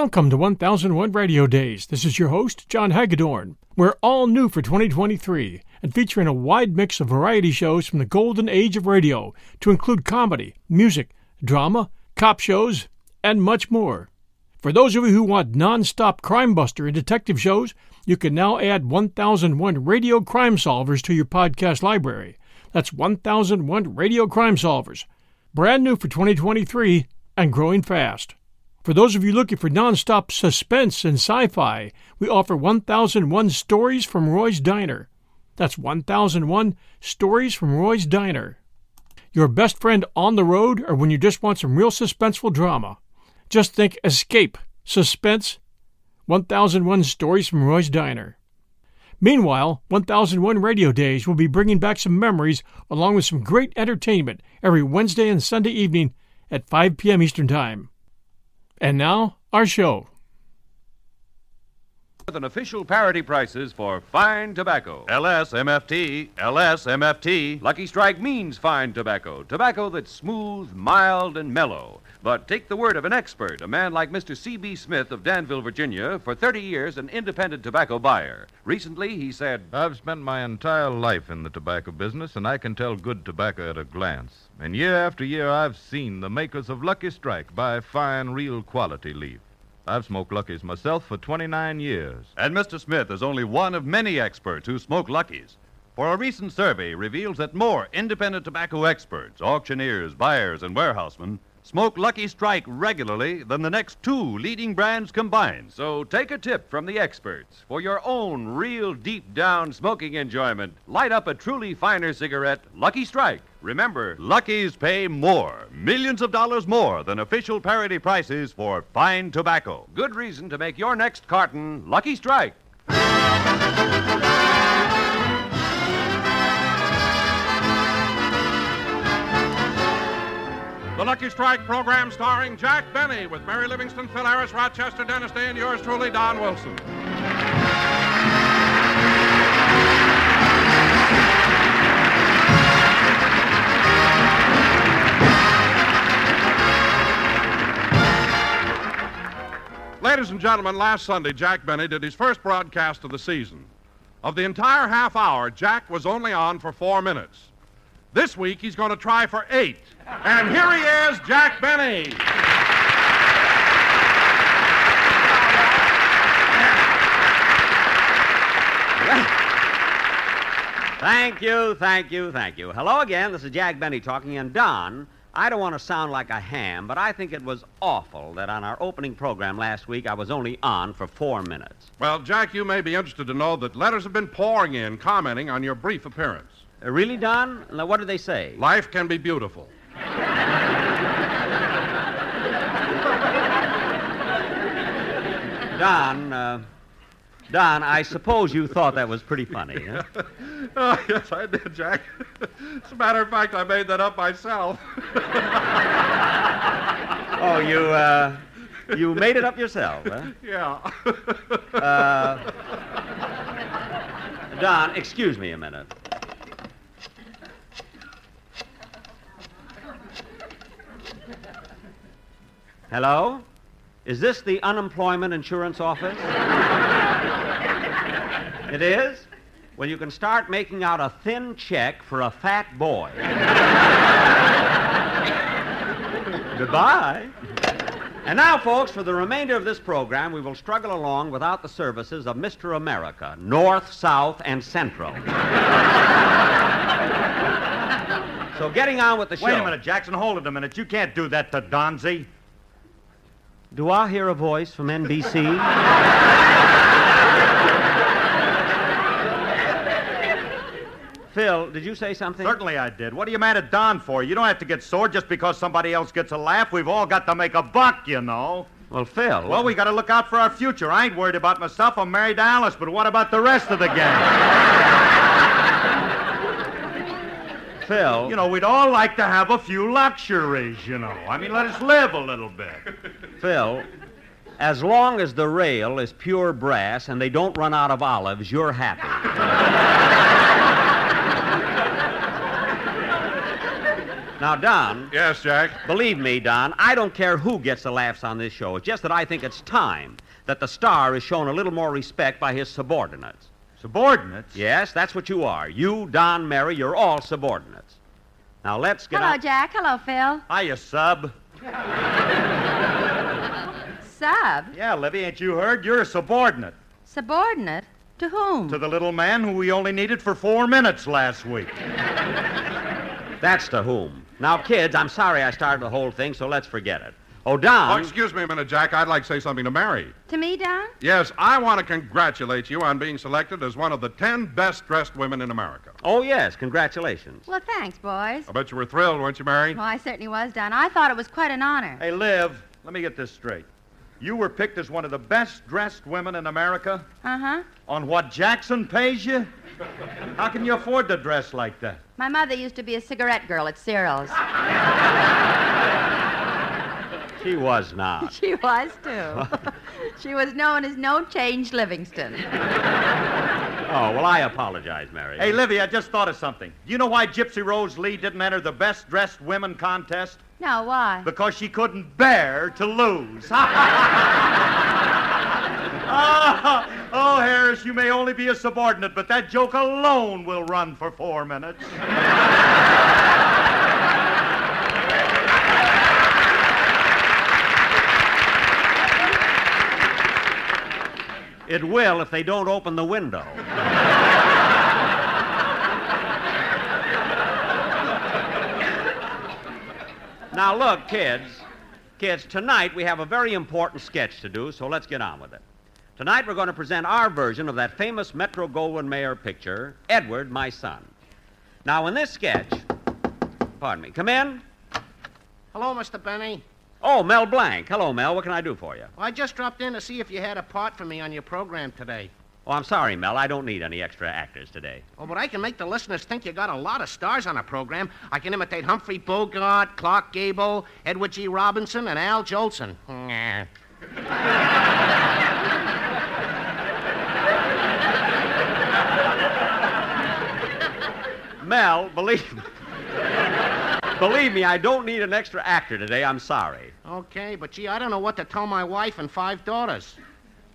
Welcome to 1001 Radio Days. This is your host, John Hagedorn. We're all new for 2023 and featuring a wide mix of variety shows from the golden age of radio to include comedy, music, drama, cop shows, and much more. For those of you who want non-stop crime buster and detective shows, you can now add 1001 Radio Crime Solvers to your podcast library. That's 1001 Radio Crime Solvers. Brand new for 2023 and growing fast. For those of you looking for nonstop suspense and sci fi, we offer 1001 Stories from Roy's Diner. That's 1001 Stories from Roy's Diner. Your best friend on the road or when you just want some real suspenseful drama. Just think escape, suspense, 1001 Stories from Roy's Diner. Meanwhile, 1001 Radio Days will be bringing back some memories along with some great entertainment every Wednesday and Sunday evening at 5 p.m. Eastern Time. And now, our show. With an official parity prices for fine tobacco. LSMFT, LSMFT. Lucky Strike means fine tobacco. Tobacco that's smooth, mild, and mellow. But take the word of an expert, a man like Mr. C.B. Smith of Danville, Virginia, for 30 years an independent tobacco buyer. Recently, he said, I've spent my entire life in the tobacco business, and I can tell good tobacco at a glance. And year after year, I've seen the makers of Lucky Strike buy fine, real quality leaf. I've smoked Luckies myself for 29 years. And Mr. Smith is only one of many experts who smoke Luckies. For a recent survey reveals that more independent tobacco experts, auctioneers, buyers, and warehousemen smoke Lucky Strike regularly than the next two leading brands combined. So take a tip from the experts. For your own real deep down smoking enjoyment, light up a truly finer cigarette, Lucky Strike. Remember, Luckies pay more, millions of dollars more than official parity prices for fine tobacco. Good reason to make your next carton Lucky Strike. The Lucky Strike program starring Jack Benny with Mary Livingstone, Phil Harris, Rochester, Dennis Day, and yours truly, Don Wilson. Ladies and gentlemen, last Sunday, Jack Benny did his first broadcast of the season. Of the entire half hour, Jack was only on for four minutes. This week, he's going to try for eight. And here he is, Jack Benny. Thank you, thank you, thank you. Hello again. This is Jack Benny talking. And Don, I don't want to sound like a ham, but I think it was awful that on our opening program last week I was only on for four minutes. Well, Jack, you may be interested to know that letters have been pouring in commenting on your brief appearance. Uh, really, Don? Now, what did they say? Life can be beautiful. Don, uh, Don, I suppose you thought that was pretty funny, huh? oh, yes, I did, Jack. As a matter of fact, I made that up myself. oh, you, uh, you made it up yourself, huh? Yeah. Uh, Don, excuse me a minute. Hello? Is this the unemployment insurance office? it is? Well, you can start making out a thin check for a fat boy. Goodbye. And now, folks, for the remainder of this program, we will struggle along without the services of Mr. America, North, South, and Central. so, getting on with the show. Wait a minute, Jackson. Hold it a minute. You can't do that to Donzi. Do I hear a voice from NBC? Phil, did you say something? Certainly I did. What are you mad at Don for? You don't have to get sore just because somebody else gets a laugh. We've all got to make a buck, you know. Well, Phil. Well, we got to look out for our future. I ain't worried about myself. I'm married to Alice, but what about the rest of the gang? Phil. You know, we'd all like to have a few luxuries, you know. I mean, let us live a little bit. Phil, as long as the rail is pure brass and they don't run out of olives, you're happy. Now, Don, Yes, Jack. believe me, Don, I don't care who gets the laughs on this show. It's just that I think it's time that the star is shown a little more respect by his subordinates. Subordinates? Yes, that's what you are. You, Don, Mary, you're all subordinates. Now, let's get Hello, on. Jack. Hello, Phil. Hiya, sub. Sub. Yeah, Livy, ain't you heard? You're a subordinate Subordinate. To whom? to the little man who we only needed for four minutes last week. That's to whom? Now, kids, I'm sorry I started the whole thing, so let's forget it. Oh, Don. Oh, excuse me a minute, Jack. I'd like to say something to Mary. To me, Don? Yes, I want to congratulate you on being selected as one of the ten best dressed women in America. Oh, yes, congratulations. Well, thanks, boys. I bet you were thrilled, weren't you, Mary? Well, I certainly was, Don. I thought it was quite an honor. Hey, Liv, let me get this straight. You were picked as one of the best dressed women in America Uh huh. on what Jackson pays you? How can you afford to dress like that? My mother used to be a cigarette girl at Ciro's. She was not. She was, too. she was known as No Change Livingstone. Oh, well, I apologize, Mary. Hey, Livy, I just thought of something. Do you know why Gypsy Rose Lee didn't enter the best dressed women contest? No, why? Because she couldn't bear to lose. oh, oh, Harris, you may only be a subordinate, but that joke alone will run for four minutes. It will if they don't open the window. now, look, kids. Kids, tonight we have a very important sketch to do, so let's get on with it. Tonight we're going to present our version of that famous Metro Goldwyn Mayer picture, Edward, My Son. Now, in this sketch, pardon me, come in. Hello, Mr. Benny. Oh, Mel Blanc. Hello, Mel. What can I do for you? Well, I just dropped in to see if you had a part for me on your program today. Oh, I'm sorry, Mel. I don't need any extra actors today. Oh, but I can make the listeners think you got a lot of stars on a program. I can imitate Humphrey Bogart, Clark Gable, Edward G. Robinson, and Al Jolson. Mel, believe me. Believe me, I don't need an extra actor today. I'm sorry. Okay, but gee, I don't know what to tell my wife and five daughters.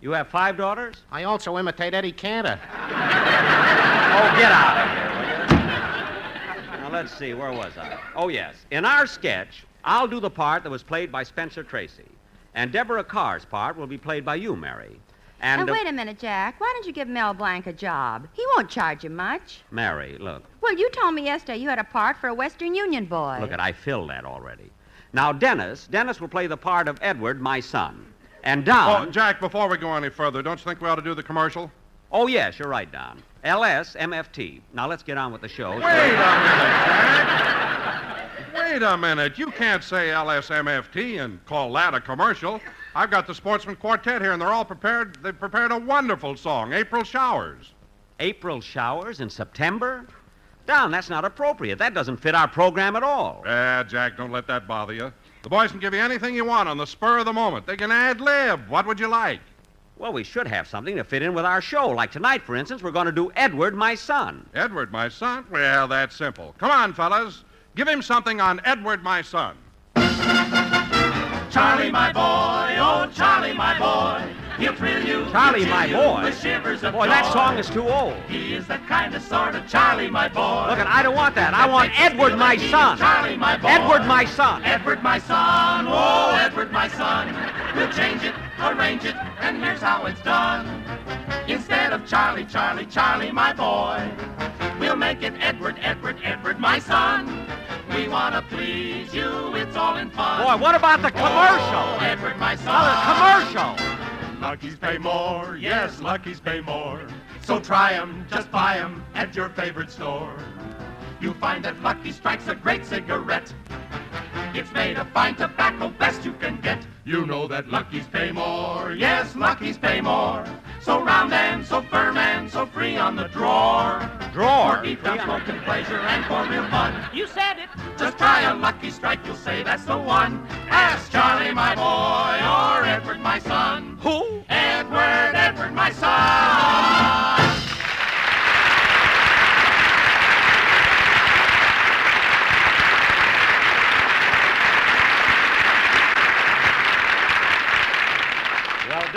You have five daughters? I also imitate Eddie Cantor. Oh, get out of here. will you? Now, let's see. Where was I? Oh, yes. In our sketch, I'll do the part that was played by Spencer Tracy. And Deborah Kerr's part will be played by you, Mary. And. Now, uh, wait a minute, Jack. Why don't you give Mel Blanc a job? He won't charge you much. Mary, look. Well, you told me yesterday you had a part for a Western Union boy. Look, at I filled that already. Now, Dennis, Dennis will play the part of Edward, my son. And Don. Oh, Jack, before we go any further, don't you think we ought to do the commercial? Oh, yes, you're right, Don. LSMFT. Now let's get on with the show. Wait a minute, Jack. Wait a minute. You can't say LSMFT and call that a commercial. I've got the Sportsmen Quartet here, and they're all prepared. They've prepared a wonderful song, April Showers. April showers in September? Don, that's not appropriate. That doesn't fit our program at all. Ah, Jack, don't let that bother you. The boys can give you anything you want on the spur of the moment. They can ad lib. What would you like? Well, we should have something to fit in with our show. Like tonight, for instance, we're going to do Edward, my son. Edward, my son? Well, that's simple. Come on, fellas. Give him something on Edward, my son. Charlie, my boy, oh, Charlie, my boy. He'll thrill you. Charlie, my boy? With shivers of Boy, that song is too old. He is the kind of sort of Charlie, my boy. Look, I don't want that. I want Edward, my son. Charlie, my boy. Edward, my son. Edward, my son, oh, Edward, my son. We'll change it, arrange it, and here's how it's done. Instead of Charlie, Charlie, Charlie, my boy, we'll make it Edward, Edward, Edward, my son. We want to please you, it's all in fun. Boy, what about the Oh, commercial? Edward, my son. Another commercial. Lucky's pay more, yes, Lucky's pay more. So try 'em, just buy 'em at your favorite store. You'll find that Lucky Strike's a great cigarette. It's made of fine tobacco, best you can get. You know that Lucky's pay more, yes, Lucky's pay more. So round and so firm and so free on the drawer. Drawer. For eat down smoking pleasure and for real fun. You said it. Just try a Lucky Strike, you'll say that's the one. Ask Charlie, my boy, or Edward, my son. Who? Edward, Edward, my son.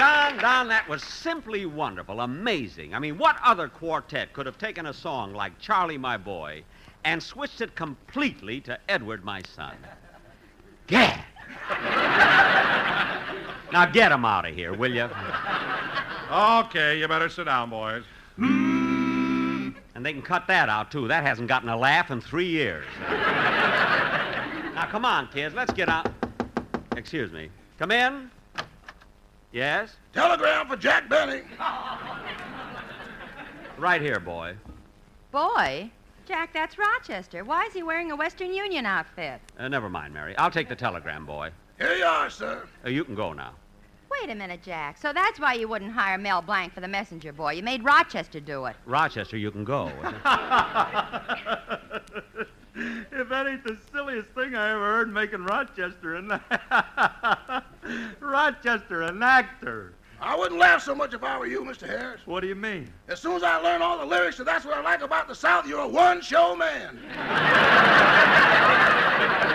Don, Don, that was simply wonderful, amazing. I mean, what other quartet could have taken a song like Charlie, My Boy and switched it completely to Edward, My Son? Gad! now get him out of here, will you? Okay, you better sit down, boys. And they can cut that out, too. That hasn't gotten a laugh in three years. now, come on, kids. Let's get out. Excuse me. Come in. Yes? Telegram for Jack Benny. Right here, boy. Boy, Jack, that's Rochester. Why is he wearing a Western Union outfit? Uh, never mind, Mary. I'll take the telegram, boy. Here you are, sir. Uh, you can go now. Wait a minute, Jack. So that's why you wouldn't hire Mel Blanc for the messenger boy. You made Rochester do it. Rochester, you can go. If that ain't the silliest thing I ever heard, making Rochester an Rochester an actor. I wouldn't laugh so much if I were you, Mr. Harris. What do you mean? As soon as I learn all the lyrics, and that's what I like about the South, you're a one-show man.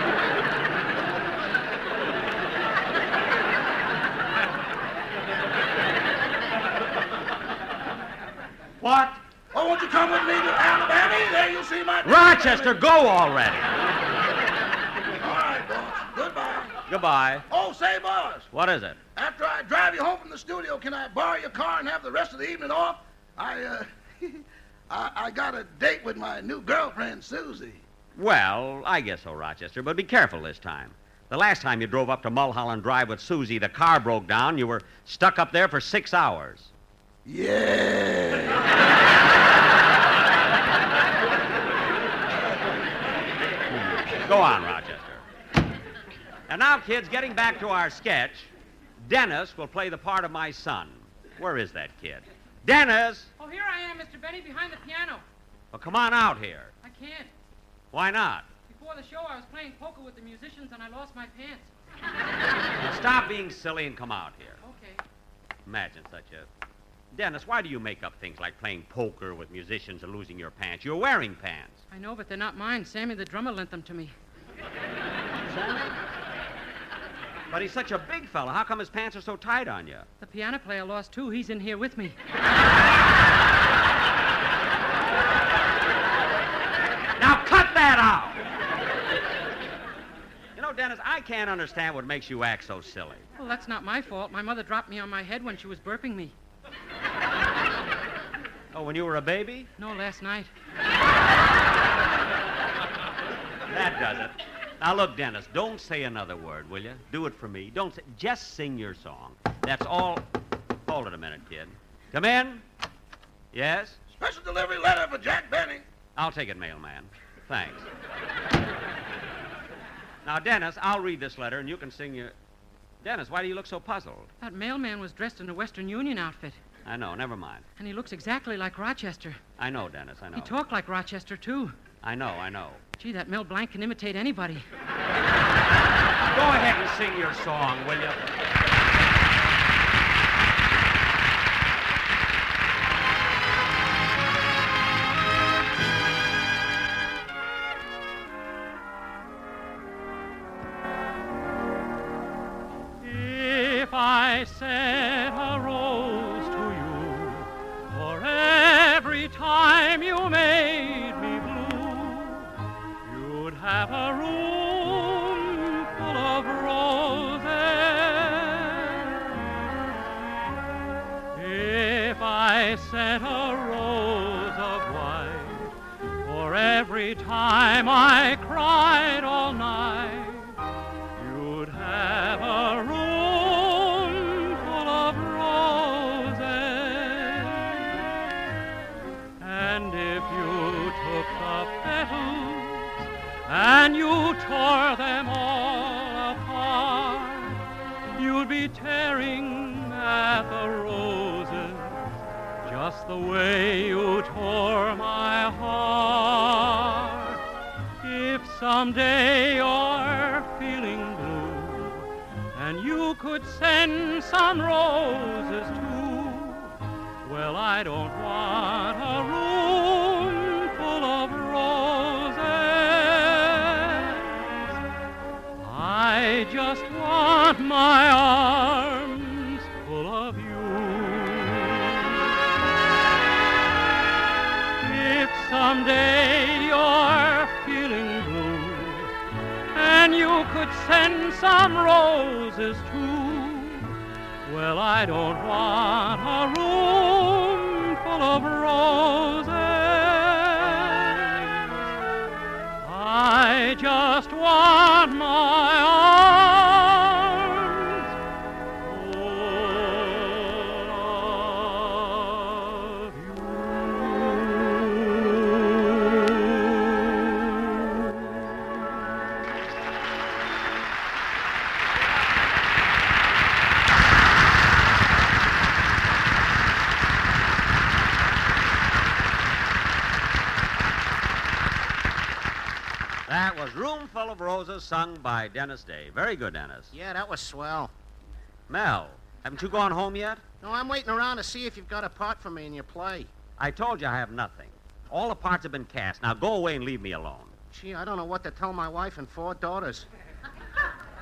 What? Oh, won't you come with me to Alabama? There you'll see my... Rochester, go already. All right, boss. Goodbye. Goodbye. Oh, say, boss, What is it? after I drive you home from the studio, can I borrow your car and have the rest of the evening off? I, uh, I, I got a date with my new girlfriend, Susie. Well, I guess so, Rochester, but be careful this time. The last time you drove up to Mulholland Drive with Susie, the car broke down. You were stuck up there for six hours. Yeah. Go on, Rochester. And now, kids, getting back to our sketch, Dennis will play the part of my son. Where is that kid? Dennis! Oh, here I am, Mr. Benny, behind the piano. Well, come on out here. I can't. Why not? Before the show, I was playing poker with the musicians and I lost my pants. Now stop being silly and come out here. Okay. Imagine such a. Dennis, why do you make up things like playing poker with musicians and losing your pants? You're wearing pants. I know, but they're not mine. Sammy the drummer lent them to me. But he's such a big fella. How come his pants are so tight on you? The piano player lost two. He's in here with me. Now cut that out! You know, Dennis, I can't understand what makes you act so silly. Well, that's not my fault. My mother dropped me on my head when she was burping me. Oh, when you were a baby? No, last night. That does it. Now look, Dennis, don't say another word, will you? Do it for me. Don't say, just sing your song. That's all. Hold it a minute, kid. Come in. Yes? Special delivery letter for Jack Benny. I'll take it, mailman. Thanks. now, Dennis, I'll read this letter and you can sing your. Dennis, why do you look so puzzled? That mailman was dressed in a Western Union outfit, I know, never mind. and he looks exactly like Rochester. I know, Dennis, I know. He talked like Rochester, too. I know, I know. Gee, that Mel Blanc can imitate anybody. Go ahead and sing your song, will you? Could send some roses too. Well, I don't want a room full of roses. I just want my Sung by Dennis Day. Very good, Dennis. Yeah, that was swell. Mel, haven't you gone home yet? No, I'm waiting around to see if you've got a part for me in your play. I told you I have nothing. All the parts have been cast. Now go away and leave me alone. Gee, I don't know what to tell my wife and four daughters.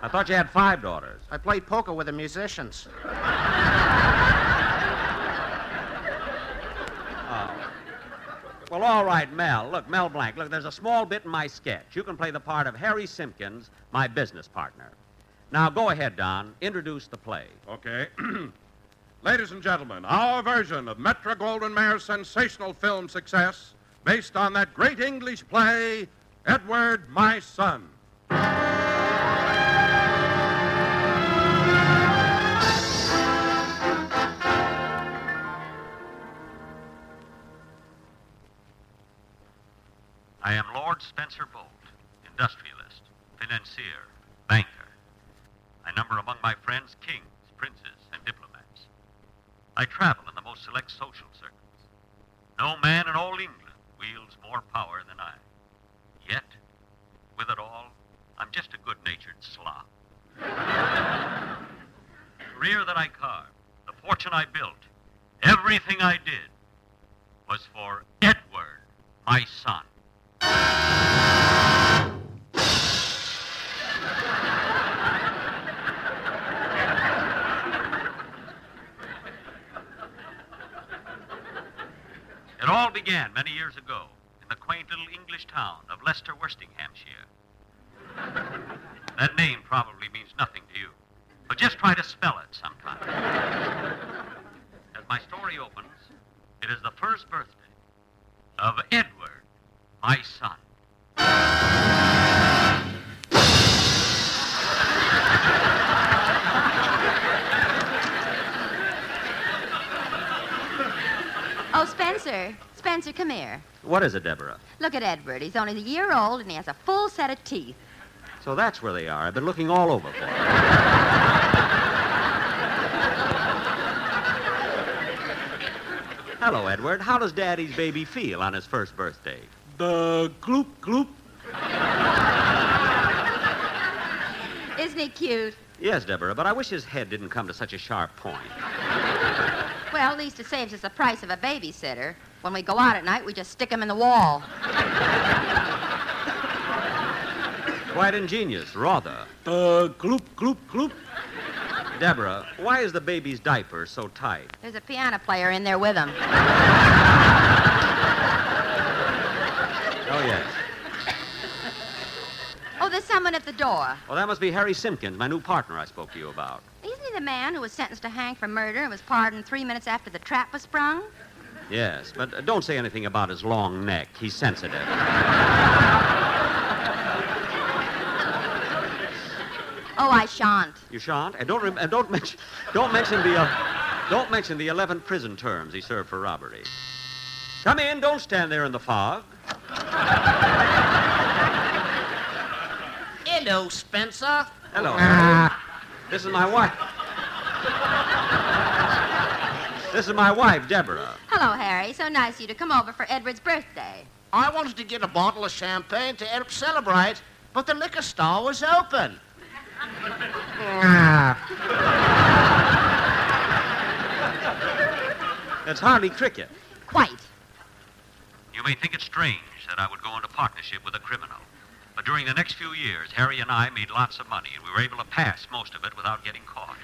I thought you had five daughters. I played poker with the musicians. Oh. Well, all right, Mel. Look, Mel Blanc, Look, there's a small bit in my sketch. You can play the part of Harry Simpkins, my business partner. Now go ahead, Don. Introduce the play. Okay. Ladies and gentlemen, our version of Metro Goldwyn Mayer's sensational film success, based on that great English play, Edward, My Son. I am Lord Spencer Bolt, industrialist, financier, banker. I number among my friends kings, princes, and diplomats. I travel in the most select social circles. No man in all England wields more power than I. Yet, with it all, I'm just a good-natured slob. the career that I carved, the fortune I built, everything I did is it, Deborah? Look at Edward. He's only a year old and he has a full set of teeth. So that's where they are. I've been looking all over for them. Hello, Edward. How does Daddy's baby feel on his first birthday? The gloop gloop. Isn't he cute? Yes, Deborah, but I wish his head didn't come to such a sharp point. Well, at least it saves us the price of a babysitter. When we go out at night, we just stick them in the wall. Quite ingenious, rather. The gloop gloop gloop. Deborah, why is the baby's diaper so tight? There's a piano player in there with him. Oh, yes. Oh, there's someone at the door. Well, that must be Harry Simpkins, my new partner I spoke to you about. Isn't he the man who was sentenced to hang for murder and was pardoned three minutes after the trap was sprung? Yes, but uh, don't say anything about his long neck. He's sensitive. Oh, I shan't. You shan't? And don't, rem- and don't mention, don't mention the, uh, don't mention the 11 prison terms he served for robbery. Come in. Don't stand there in the fog. Hello, Spencer. Hello, Harry. This is my wife. This is my wife, Deborah. Hello, Harry. So nice of you to come over for Edward's birthday. I wanted to get a bottle of champagne to help celebrate, but the liquor store was open. It's hardly cricket. Quite. You may think it strange that I would go into partnership with a criminal. But during the next few years, Harry and I made lots of money, and we were able to pass most of it without getting caught.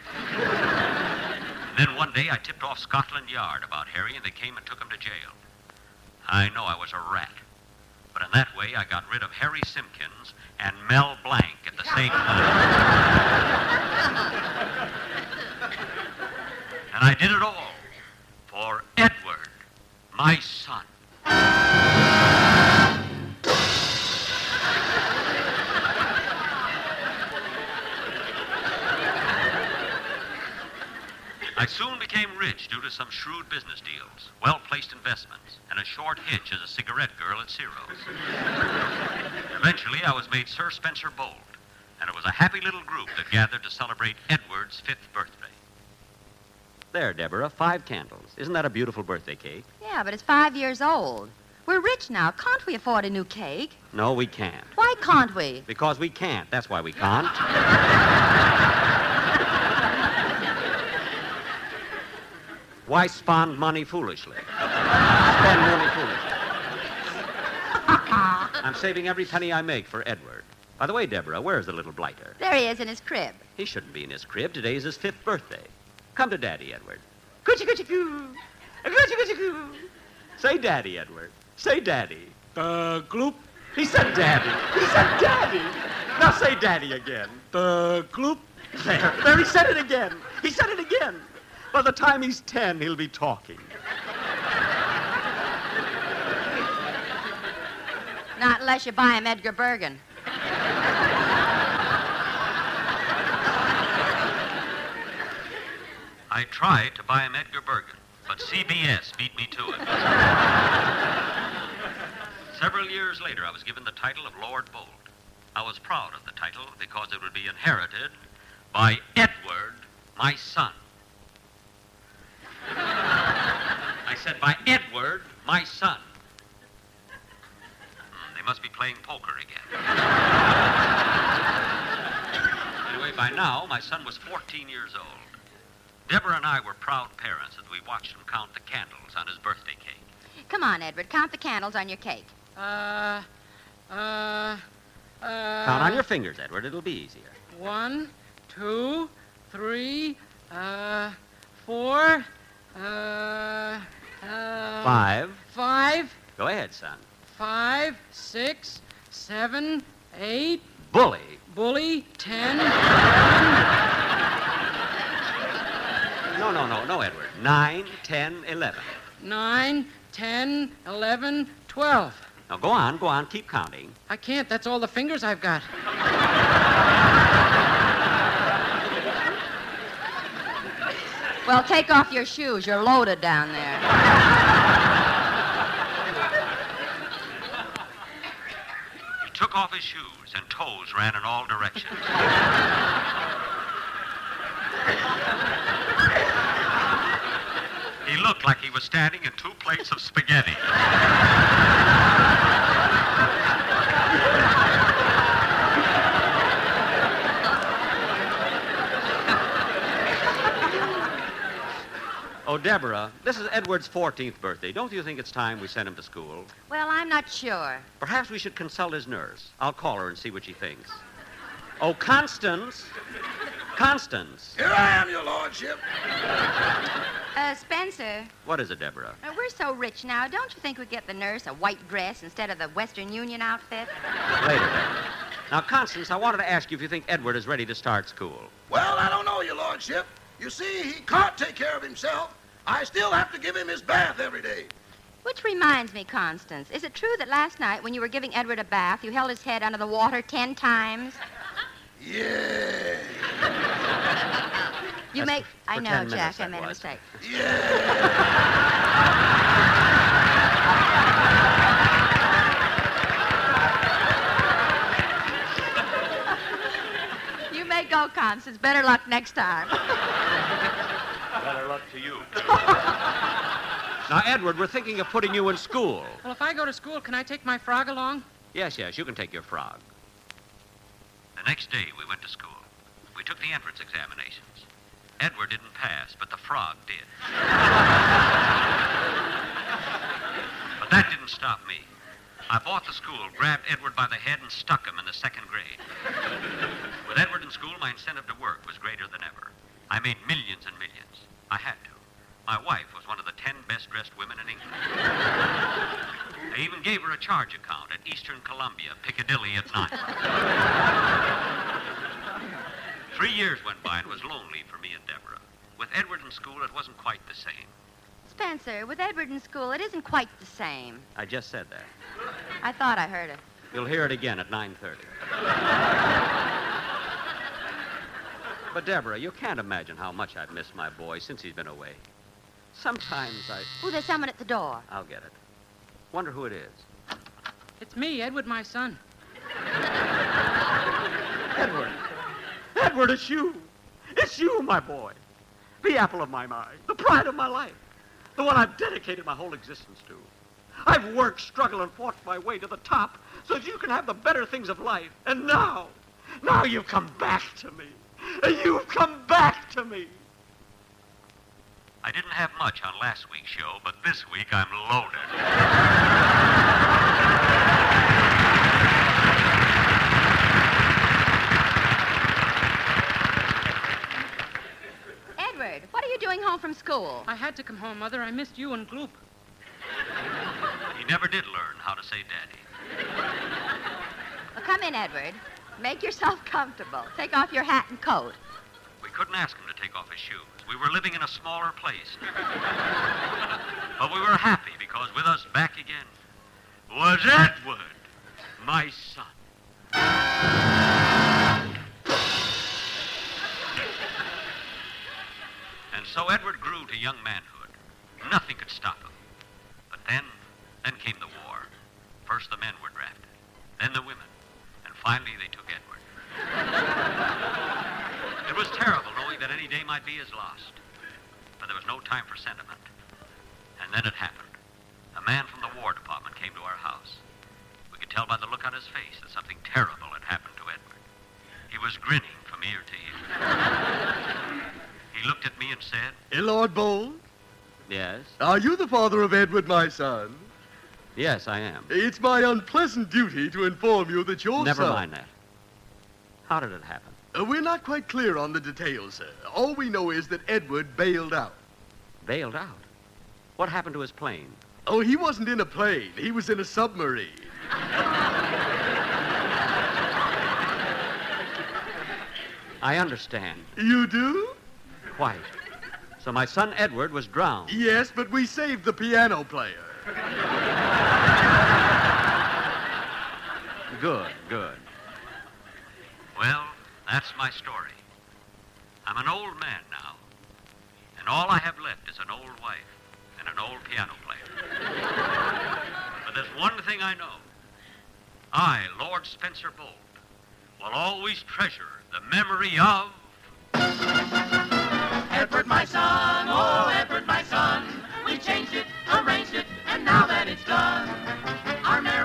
And then one day I tipped off Scotland Yard about Harry, and they came and took him to jail. I know I was a rat. But in that way, I got rid of Harry Simpkins and Mel Blanc at the same time. and I did it all for Edward, my son. I soon became rich due to some shrewd business deals, well placed investments, and a short hitch as a cigarette girl at Ciro's. Eventually, I was made Sir Spencer Bold, and it was a happy little group that gathered to celebrate Edward's fifth birthday. There, Deborah, five candles. Isn't that a beautiful birthday cake? Yeah, but it's five years old. We're rich now. Can't we afford a new cake? No, we can't. Why can't we? Because we can't. That's why we can't. Why spend money foolishly? Spend money foolishly. I'm saving every penny I make for Edward. By the way, Deborah, where's the little blighter? There he is in his crib. He shouldn't be in his crib. Today's his fifth birthday. Come to Daddy, Edward. Coochie coochie coo. Coochie coochie coo. Say Daddy, Edward. Say Daddy. The gloop. He said Daddy. He said Daddy. Now say Daddy again. The gloop. There. There, he said it again. He said it again. By the time he's ten, he'll be talking. Not unless you buy him Edgar Bergen. I tried to buy him Edgar Bergen, but CBS beat me to it. Several years later, I was given the title of Lord Bolt. I was proud of the title because it would be inherited by Edward, my son. I said, by Edward, my son. They must be playing poker again. anyway, by now, my son was 14 years old. Deborah and I were proud parents as we watched him count the candles on his birthday cake. Come on, Edward. Count the candles on your cake. Uh, uh, uh. Count on your fingers, Edward. It'll be easier. One, two, three, uh, four, uh, uh. Five. Five, Go ahead, son. five, six, seven, eight, Bully. bully, ten, No, no, no, no, Edward. Nine, ten, eleven. nine, ten, eleven, twelve. Now go on, go on, keep counting. I can't. That's all the fingers I've got. Well, take off your shoes. You're loaded down there. He took off his shoes, and toes ran in all directions. he looked like he was standing in two plates of spaghetti. Oh, Deborah, this is Edward's 14th birthday. Don't you think it's time we sent him to school? Well, I'm not sure. Perhaps we should consult his nurse. I'll call her and see what she thinks. Oh, Constance. Constance. Here I am, your lordship. Uh, Spencer, What is it, Deborah? uh, we're so rich now. Don't you think we'd get the nurse a white dress instead of the Western Union outfit? Later, Deborah. Now, Constance, I wanted to ask you if you think Edward is ready to start school. Well, I don't know, your lordship. You see, he can't take care of himself. I still have to give him his bath every day. Which reminds me, Constance, is it true that last night when you were giving Edward a bath, you held his head under the water ten times? Yeah. You That's make. for- I for know, Jack. I that made a was. mistake. You may go, Constance. Better luck next time. Better luck to you. Now, Edward, we're thinking of putting you in school. Well, if I go to school, can I take my frog along? Yes, yes, you can take your frog. The next day, we went to school. We took the entrance examinations. Edward didn't pass, but the frog did. but that didn't stop me. I bought the school, grabbed Edward by the head, and stuck him in the second grade. With Edward in school, my incentive to work was greater than ever. I made millions and millions. I had to. My wife was one of the ten best dressed women in England. I even gave her a charge account at Eastern Columbia, Piccadilly at night. Three years went by and it was lonely for me and Deborah. With Edward in school, it wasn't quite the same. Spencer, with Edward in school, it isn't quite the same. I just said that. I thought I heard it. You'll hear it again at 9.30. but, Deborah, you can't imagine how much I've missed my boy since he's been away. Sometimes I... Oh, there's someone at the door. I'll get it. Wonder who it is. It's me, Edward, my son. Edward. Edward, it's you. It's you, my boy. The apple of my eye. The pride of my life. The one I've dedicated my whole existence to. I've worked, struggled, and fought my way to the top so that you can have the better things of life. And now, now you've come back to me. You've come back to me. I didn't have much on last week's show, but this week I'm loaded. Edward, what are you doing home from school? I had to come home, Mother. I missed you and Gloop. He never did learn how to say daddy. Well, come in, Edward. Make yourself comfortable. Take off your hat and coat. We couldn't ask him to take off his shoes. We were living in a smaller place. but we were happy because with us back again was Edward, my son. And so Edward grew to young manhood. Nothing could stop him. But then, then came the war. First the men were drafted, then the women, finally they took Edward. It was terrible knowing that any day might be his last. But there was no time for sentiment. And then it happened. A man from the War Department came to our house. We could tell by the look on his face that something terrible had happened to Edward. He was grinning from ear to ear. he looked at me and said, Eh, Lord Bold, Yes? are you the father of Edward, my son? Yes, I am. It's my unpleasant duty to inform you that your Never son... mind that. How did it happen? Uh, we're not quite clear on the details, sir. All we know is that Edward bailed out. Bailed out? What happened to his plane? Oh, he wasn't in a plane. He was in a submarine. I understand. You do? Quite. So my son Edward was drowned. Yes, but we saved the piano player. Good, good. Well, that's my story. I'm an old man now, and all I have left is an old wife and an old piano player. but there's one thing I know. I, Lord Spencer Bolt, will always treasure the memory of. Edward, my son, oh, Edward, my son. We changed it, arranged it, and now that it's done,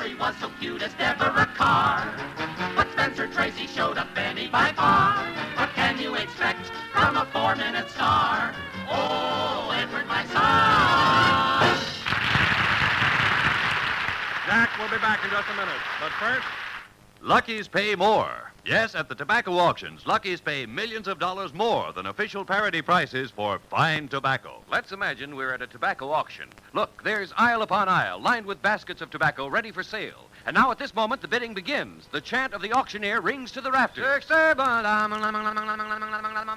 Mary was so cute as Deborah Kerr. But Spencer Tracy showed up Benny by far. What can you expect from a four-minute star? Oh, Edward, my son. Jack will be back in just a minute. But first, Lucky's pay more. Yes, at the tobacco auctions, Lucky's pay millions of dollars more than official parity prices for fine tobacco. Let's imagine we're at a tobacco auction. Look, there's aisle upon aisle, lined with baskets of tobacco ready for sale. And now at this moment, the bidding begins. The chant of the auctioneer rings to the rafters.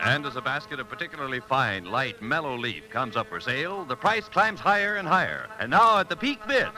And as a basket of particularly fine, light, mellow leaf comes up for sale, the price climbs higher and higher. And now at the peak bid.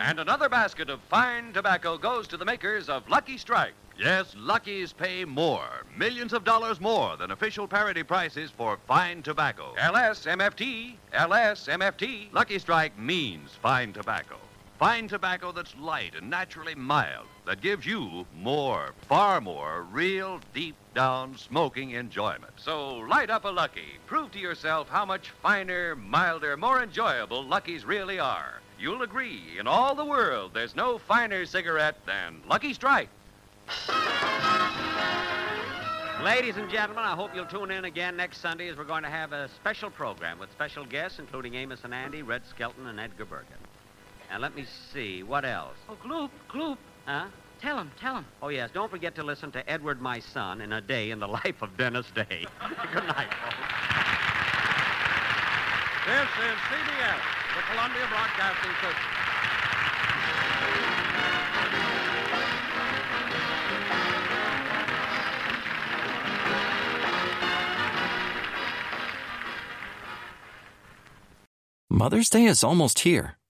And another basket of fine tobacco goes to the makers of Lucky Strike. Yes, Lucky's pay more. Millions of dollars more than official parity prices for fine tobacco. LSMFT, LSMFT. Lucky Strike means fine tobacco. Fine tobacco that's light and naturally mild, that gives you more, far more, real, deep down smoking enjoyment. So light up a Lucky. Prove to yourself how much finer, milder, more enjoyable Luckies really are. You'll agree, in all the world, there's no finer cigarette than Lucky Strike. Ladies and gentlemen, I hope you'll tune in again next Sunday as we're going to have a special program with special guests, including Amos and Andy, Red Skelton, and Edgar Bergen. And let me see, what else? Oh, Gloop, Gloop. Huh? Tell him, tell him. Oh, yes, don't forget to listen to Edward, My Son, in a day in the life of Dennis Day. Good night, folks. This is CBS, the Columbia Broadcasting System. Mother's Day is almost here,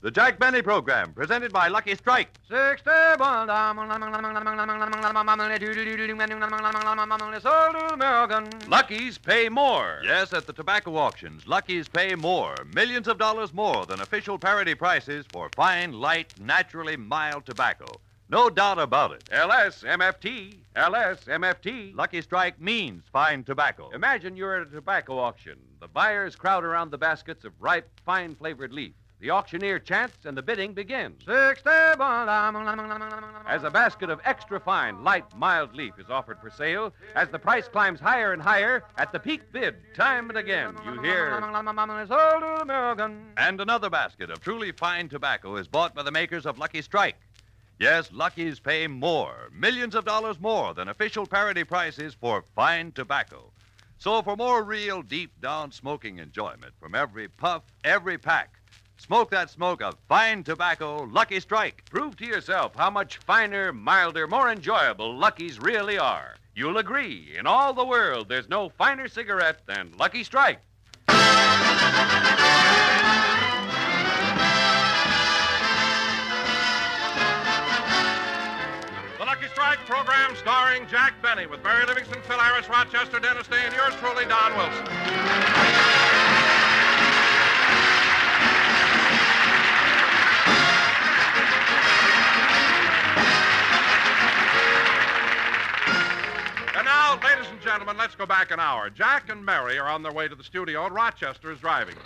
The Jack Benny Program, presented by Lucky Strike. Lucky's pay more. Yes, at the tobacco auctions, Lucky's pay more. Millions of dollars more than official parity prices for fine, light, naturally mild tobacco. No doubt about it. LSMFT. LSMFT. Lucky Strike means fine tobacco. Imagine you're at a tobacco auction. The buyers crowd around the baskets of ripe, fine flavored leaf. The auctioneer chants and the bidding begins. As a basket of extra fine, light, mild leaf is offered for sale, as the price climbs higher and higher, at the peak bid, time and again, you hear. And another basket of truly fine tobacco is bought by the makers of Lucky Strike. Yes, Lucky's pay more, millions of dollars more than official parity prices for fine tobacco. So for more real deep down smoking enjoyment from every puff, every pack, smoke that smoke of fine tobacco, Lucky Strike. Prove to yourself how much finer, milder, more enjoyable Lucky's really are. You'll agree, in all the world, there's no finer cigarette than Lucky Strike. The Lucky Strike program starring Jack Benny with Mary Livingstone, Phil Harris, Rochester, Dennis Day, and yours truly, Don Wilson. Now, ladies and gentlemen, let's go back an hour. Jack and Mary are on their way to the studio, and Rochester is driving.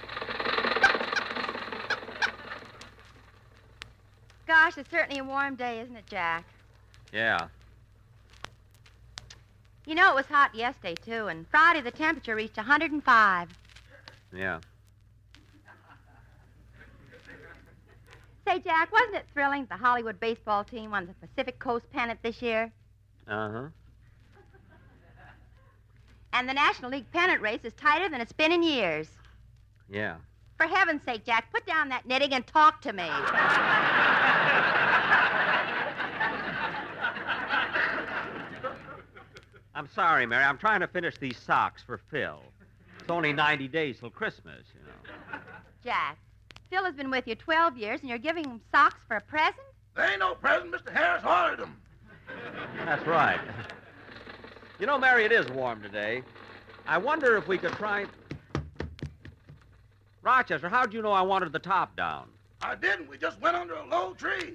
Gosh, it's certainly a warm day, isn't it, Jack? Yeah. You know, it was hot yesterday, too, and Friday the temperature reached 105. Yeah. Say, Jack, wasn't it thrilling the Hollywood baseball team won the Pacific Coast pennant this year? Uh huh. And the National League pennant race is tighter than it's been in years. Yeah. For heaven's sake, Jack, put down that knitting and talk to me. I'm sorry, Mary. I'm trying to finish these socks for Phil. It's only 90 days till Christmas, you know. Jack, Phil has been with you 12 years, and you're giving him socks for a present? There ain't no present. Mr. Harris ordered them. That's right. You know, Mary, it is warm today. I wonder if we could try. Rochester, how'd you know I wanted the top down? I didn't. We just went under a low tree.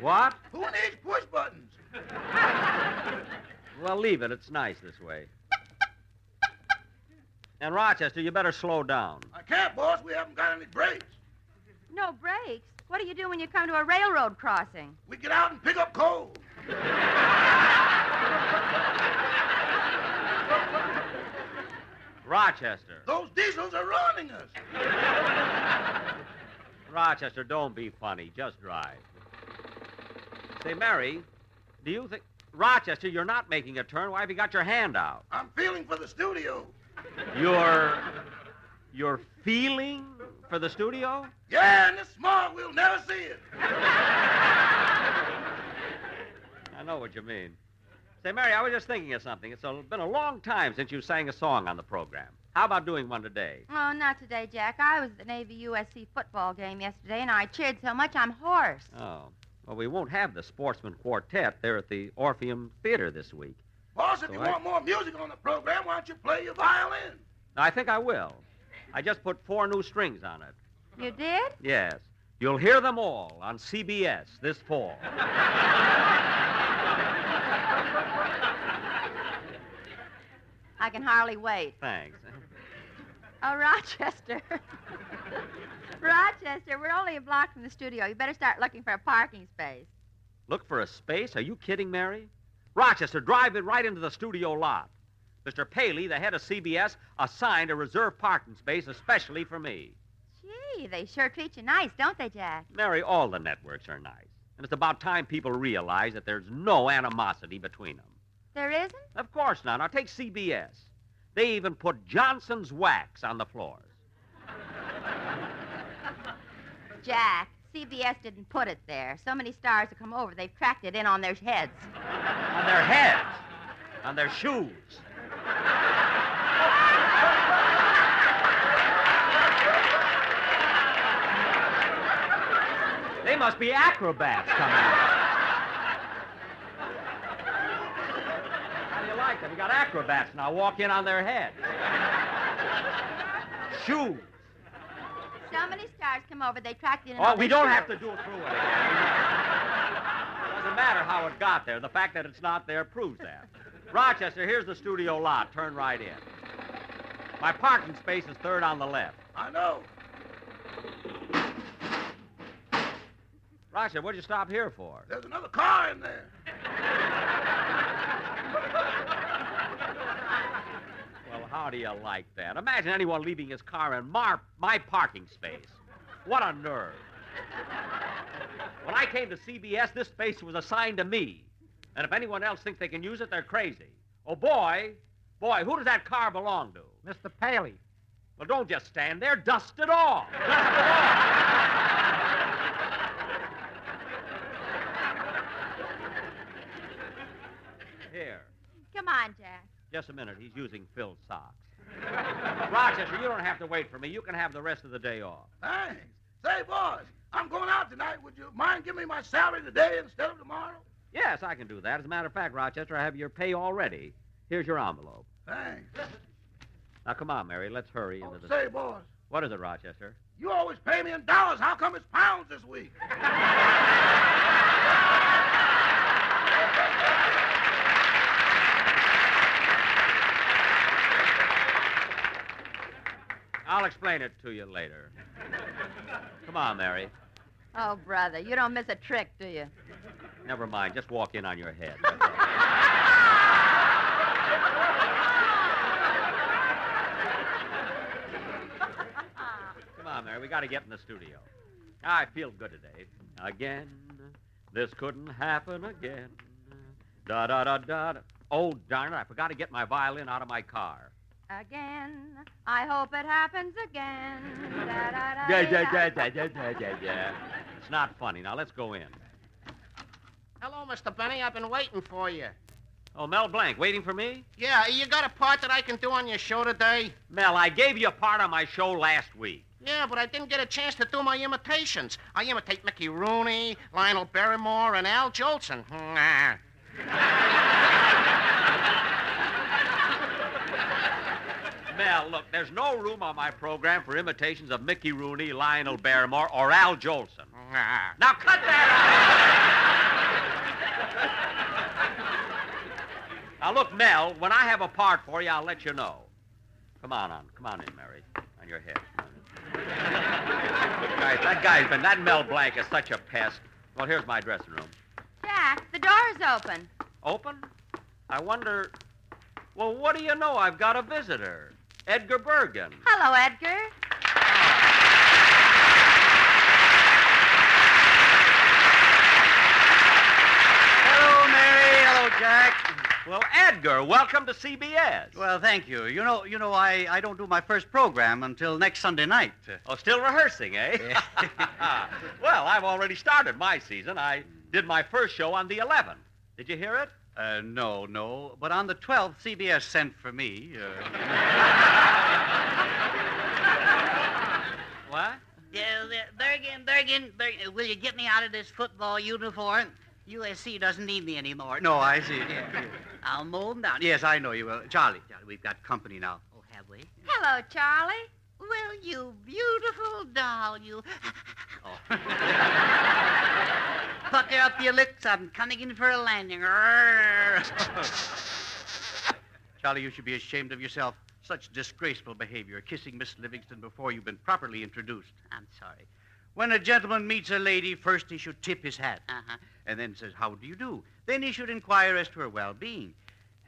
What? Who needs push buttons? Well, leave it. It's nice this way. And Rochester, you better slow down. I can't, boss. We haven't got any brakes. No brakes. What do you do when you come to a railroad crossing? We get out and pick up coal. Rochester. Those diesels are ruining us. Rochester, don't be funny. Just drive. Say, Mary, do you think. Rochester, you're not making a turn. Why have you got your hand out? I'm feeling for the studio. You're. You're feeling for the studio? Yeah, and it's small. We'll never see it. I know what you mean. Say, Mary, I was just thinking of something. It's a, been a long time since you sang a song on the program. How about doing one today? Oh, not today, Jack. I was at the Navy USC football game yesterday, and I cheered so much I'm hoarse. Oh. Well, we won't have the Sportsmen Quartet there at the Orpheum Theater this week. Boss, if So you I- want more music on the program, why don't you play your violin? I think I will. I just put four new strings on it. You did? Yes. You'll hear them all on CBS this fall. I can hardly wait. Thanks. Oh, Rochester. Rochester, we're only a block from the studio. You better start looking for a parking space. Look for a space? Are you kidding, Mary? Rochester, drive it right into the studio lot. Mr. Paley, the head of CBS, assigned a reserved parking space especially for me. Gee, they sure treat you nice, don't they, Jack? Mary, all the networks are nice. And it's about time people realize that there's no animosity between them. There isn't? Of course not. Now take CBS. They even put Johnson's wax on the floors. Jack, CBS didn't put it there. So many stars have come over, they've tracked it in on their heads. On their heads. On their shoes. They must be acrobats coming in. How do you like them? You got acrobats now. Walk in on their heads. Shoes. So many stars come over, they tracked it in Oh, on we don't shoes. have to do it through it again. Doesn't matter how it got there. The fact that it's not there proves that. Rochester, here's the studio lot. Turn right in. My parking space is third on the left. I know. Rochester, what'd you stop here for? There's another car in there. Well, how do you like that? Imagine anyone leaving his car in my, my parking space. What a nerve. When I came to CBS, this space was assigned to me. And if anyone else thinks they can use it, they're crazy. Oh, boy. Boy, who does that car belong to? Mr. Paley. Well, don't just stand there. Dust it off. Dust it off. Here. Come on, Jack. Just a minute. He's using Phil's socks. Rochester, you don't have to wait for me. You can have the rest of the day off. Thanks. Say, boys, I'm going out tonight. Would you mind giving me my salary today instead of tomorrow? Yes, I can do that. As a matter of fact, Rochester, I have your pay already. Here's your envelope. Thanks. Now, come on, Mary. Let's hurry into the. Say, boys, What is it, Rochester? you always pay me in dollars. How come it's pounds this week? I'll explain it to you later. Come on, Mary. Oh, brother, you don't miss a trick, do you? Never mind. Just walk in on your head. Come on, Mary. We got to get in the studio. I feel good today. Again, this couldn't happen again. Da da da da. Oh, darn it! I forgot to get my violin out of my car. Again, I hope it happens again. Yeah, yeah, yeah, yeah, yeah, yeah, yeah, yeah. It's not funny. Now let's go in. Hello, Mr. Benny. I've been waiting for you. Oh, Mel Blanc, waiting for me? Yeah, you got a part that I can do on your show today? Mel, I gave you a part on my show last week. Yeah, but I didn't get a chance to do my imitations. I imitate Mickey Rooney, Lionel Barrymore, and Al Jolson. Nah. Look, there's no room on my program for imitations of Mickey Rooney, Lionel Barrymore, or Al Jolson. Now cut that out! now look, Mel, when I have a part for you, I'll let you know. Come on, on. Come on in, Mary. On your head. Come on in. Look, guys, that guy's been that Mel Blanc is such a pest. Well, here's my dressing room. Jack, the door's open. Open? I wonder. Well, what do you know? I've got a visitor. Edgar Bergen. Hello, Edgar. Hello, Mary. Hello, Jack. Well, Edgar, welcome to CBS. Well, thank you. You know, you know, I, I don't do my first program until next Sunday night. Oh, still rehearsing, eh? well, I've already started my season. I did my first show on the 11th. Did you hear it? Uh, no, no. But on the 12th, CBS sent for me. Uh... what? Yeah, Bergen, Bergen, Bergen, will you get me out of this football uniform? USC doesn't need me anymore. No, I see. Yeah, yeah. I'll mow 'em down. Yes, I know you will. Charlie, Charlie, we've got company now. Oh, have we? Hello, Charlie. Well, you beautiful doll, you. Oh. Pucker up your lips. I'm coming in for a landing. Charlie, you should be ashamed of yourself. Such disgraceful behavior, kissing Miss Livingstone before you've been properly introduced. I'm sorry. When a gentleman meets a lady, first he should tip his hat. Uh-huh. And then says, How do you do? Then he should inquire as to her well being.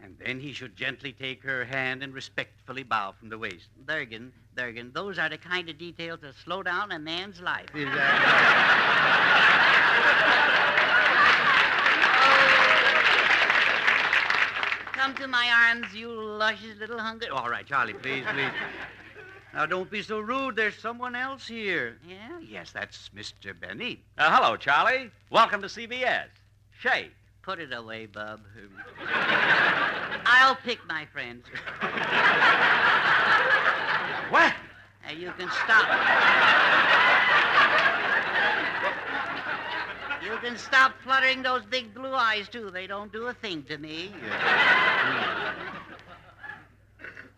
And then he should gently take her hand and respectfully bow from the waist. Durgan, Durgan, those are the kind of details that slow down a man's life. Come to my arms, you luscious little hunger. All right, Charlie, please, please. Now, don't be so rude. There's someone else here. Yeah? Yes, that's Mr. Benny. Uh, hello, Charlie. Welcome to CBS. Shake. Put it away, Bub. I'll pick my friends. what? You can stop. You can stop fluttering those big blue eyes, too. They don't do a thing to me.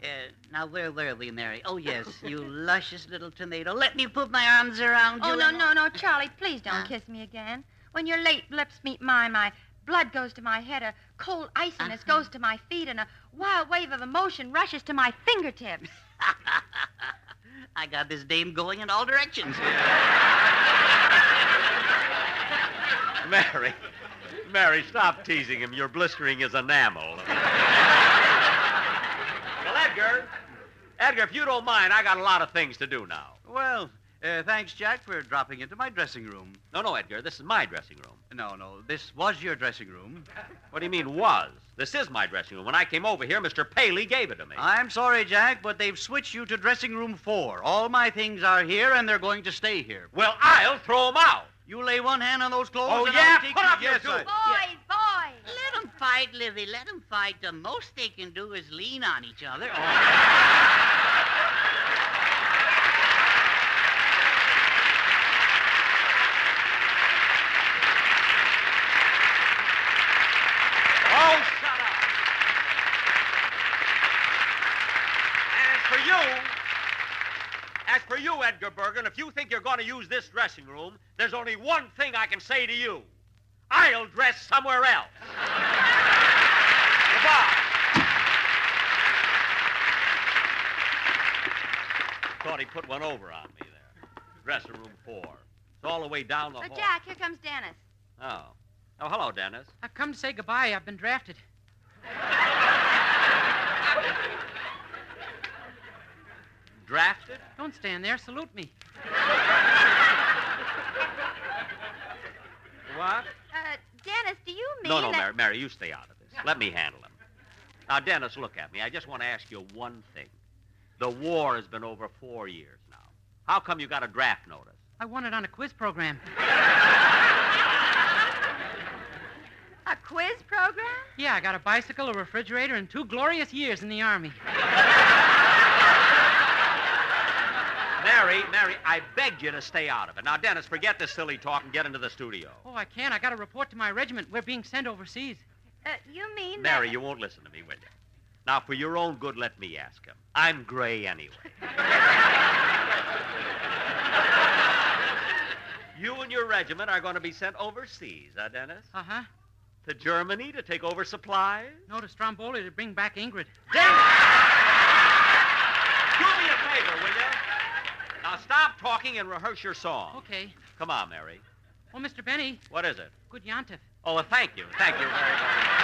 Uh, now, where were we, Mary? Oh, yes, you luscious little tomato. Let me put my arms around you. Oh, no, and- no, no, Charlie, please don't kiss me again. When your late lips meet mine, my blood goes to my head, a cold iciness Uh-huh. goes to my feet, and a wild wave of emotion rushes to my fingertips. I got this dame going in all directions. Mary. Mary, stop teasing him. You're blistering his enamel. well, Edgar. Edgar, if you don't mind, I got a lot of things to do now. Well, uh, thanks, Jack, for dropping into my dressing room. No, no, Edgar. This is my dressing room. No, no, this was your dressing room. What do you mean, was? This is my dressing room. When I came over here, Mr. Paley gave it to me. I'm sorry, Jack, but they've switched you to dressing room four. All my things are here, and they're going to stay here. Well, I'll throw them out. You lay one hand on those clothes. Oh, and yeah? I'll take Put you- up your yes, two. I- Boys, boys! Let 'em fight, Livy. Let 'em fight. The most they can do is lean on each other. Oh, shut up. And as for you, as for you, Edgar Bergen, if you think you're going to use this dressing room, there's only one thing I can say to you. I'll dress somewhere else. Goodbye. Thought he put one over on me there. Dressing room four. It's all the way down the Uh, hall. Jack, here comes Dennis. Oh. Oh, hello, Dennis. I've come to say goodbye. I've been drafted. Drafted? Don't stand there. Salute me. What? Uh, Dennis, do you mean No, no, that... Mary, Mary, you stay out of this. Let me handle him. Now, Dennis, look at me. I just want to ask you one thing. The war has been over four years now. How come you got a draft notice? I won it on a quiz program. A quiz program? Yeah, I got a bicycle, a refrigerator, and two glorious years in the Army. Mary, Mary, I begged you to stay out of it. Now, Dennis, forget this silly talk and get into the studio. Oh, I can't. I got to report to my regiment. We're being sent overseas. Uh, you mean Mary, that... you won't listen to me, will you? Now, for your own good, let me ask him. I'm gray anyway. you and your regiment are going to be sent overseas, huh, Dennis? Uh huh. To Germany to take over supplies? No, to Stromboli to bring back Ingrid. Do me a favor, will you? Now stop talking and rehearse your song. Okay. Come on, Mary. Oh, Mr. Benny. What is it? Good Yontif. Oh, well, thank you. Thank you very much.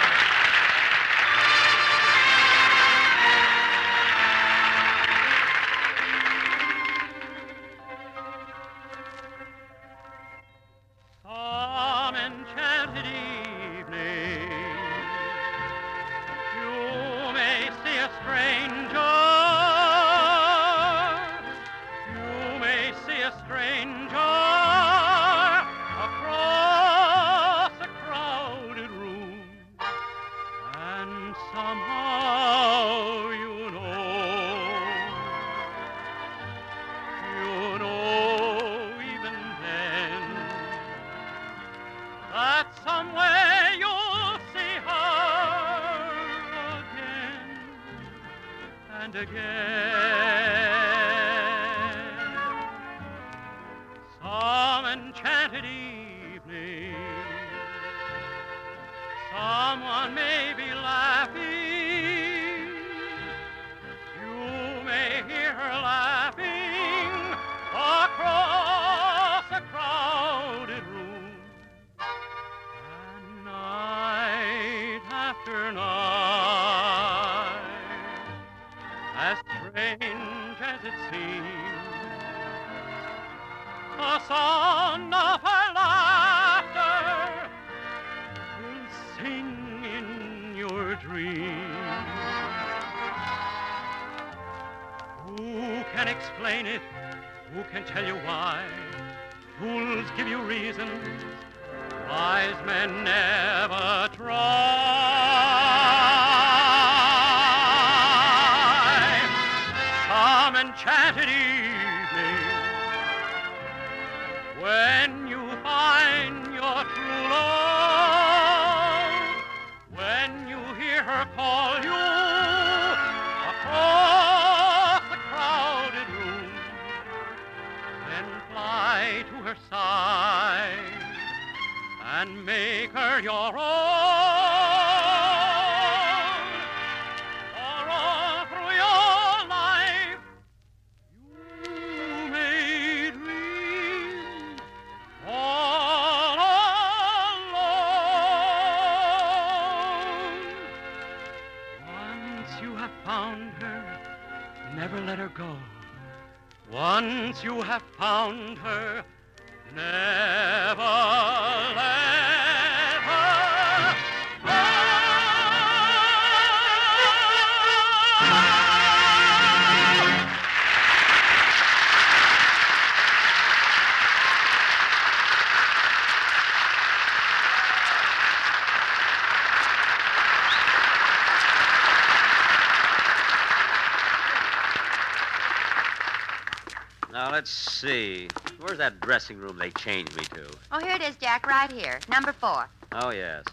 See. Where's that dressing room they changed me to? Oh, here it is, Jack, right here. Number four. Oh, yes.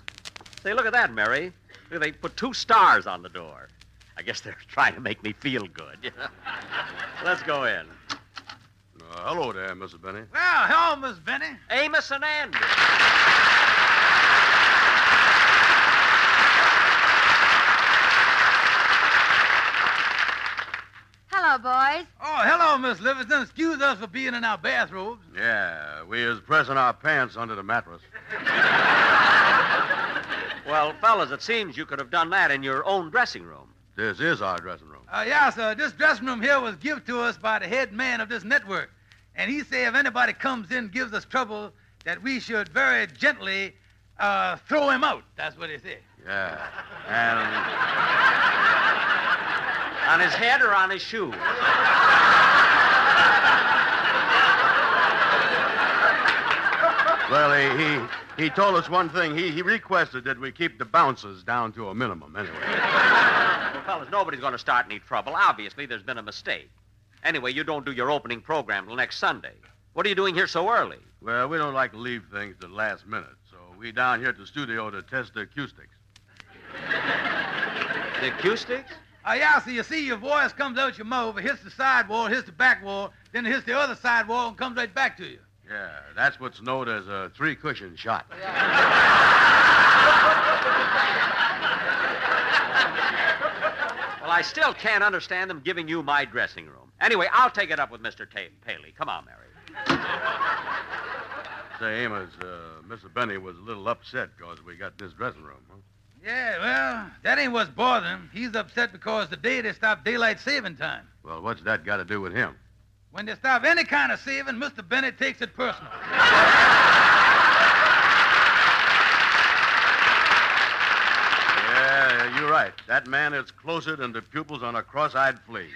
Say, look at that, Mary. Look, They put two stars on the door. I guess they're trying to make me feel good. Let's go in. Uh, hello there, Mrs. Benny. Well, hello, Miss Benny. Amos and Andy. Hello, boys. Hello, Miss Livingstone. Excuse us for being in our bathrobes. Yeah, we is pressing our pants under the mattress. Well, fellas, it seems you could have done that in your own dressing room. This is our dressing room. Uh, yeah, sir. This dressing room here was given to us by the head man of this network. And he said if anybody comes in and gives us trouble, that we should very gently uh, throw him out. That's what he said. Yeah. And On his head or on his shoe? Well, he, he he told us one thing. He he requested that we keep the bounces down to a minimum. Anyway. Well, fellas, nobody's going to start any trouble. Obviously, there's been a mistake. Anyway, you don't do your opening program till next Sunday. What are you doing here so early? Well, we don't like to leave things to the last minute, so we down here at the studio to test the acoustics. The acoustics? Uh, yeah, so you see your voice comes out your mouth, it hits the side wall, hits the back wall, then it hits the other side wall and comes right back to you. Yeah, that's what's known as a three cushion shot. Well, I still can't understand them giving you my dressing room. Anyway, I'll take it up with Mr. Ta- Paley. Come on, Mary. Say, Amos, uh, Mr. Benny was a little upset because we got this dressing room. Huh? Yeah, well, that ain't what's bothering him. He's upset because today they stopped daylight saving time. Well, what's that got to do with him? When they stop any kind of saving, Mr. Bennett takes it personal. Yeah, you're right. That man is closer than the pupils on a cross-eyed flea.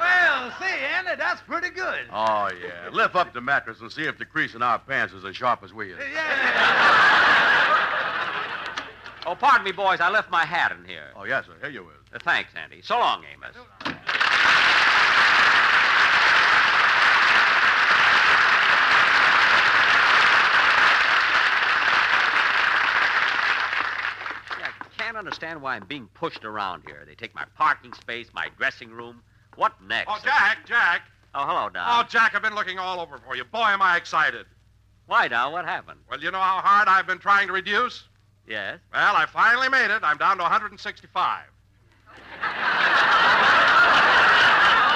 well, see, Andy, that's pretty good. Oh, yeah. Lift up the mattress and see if the crease in our pants is as sharp as we is. Oh, pardon me, boys. I left my hat in here. Oh, yes, sir. Here you is. Uh, thanks, Andy. So long, Amos. Can't understand why I'm being pushed around here. They take my parking space, my dressing room. What next? Oh, Jack, Jack. Oh, hello, Don. Oh, Jack, I've been looking all over for you. Boy, am I excited. Why, Don? What happened? Well, you know how hard I've been trying to reduce? Yes? Well, I finally made it. I'm down to 165.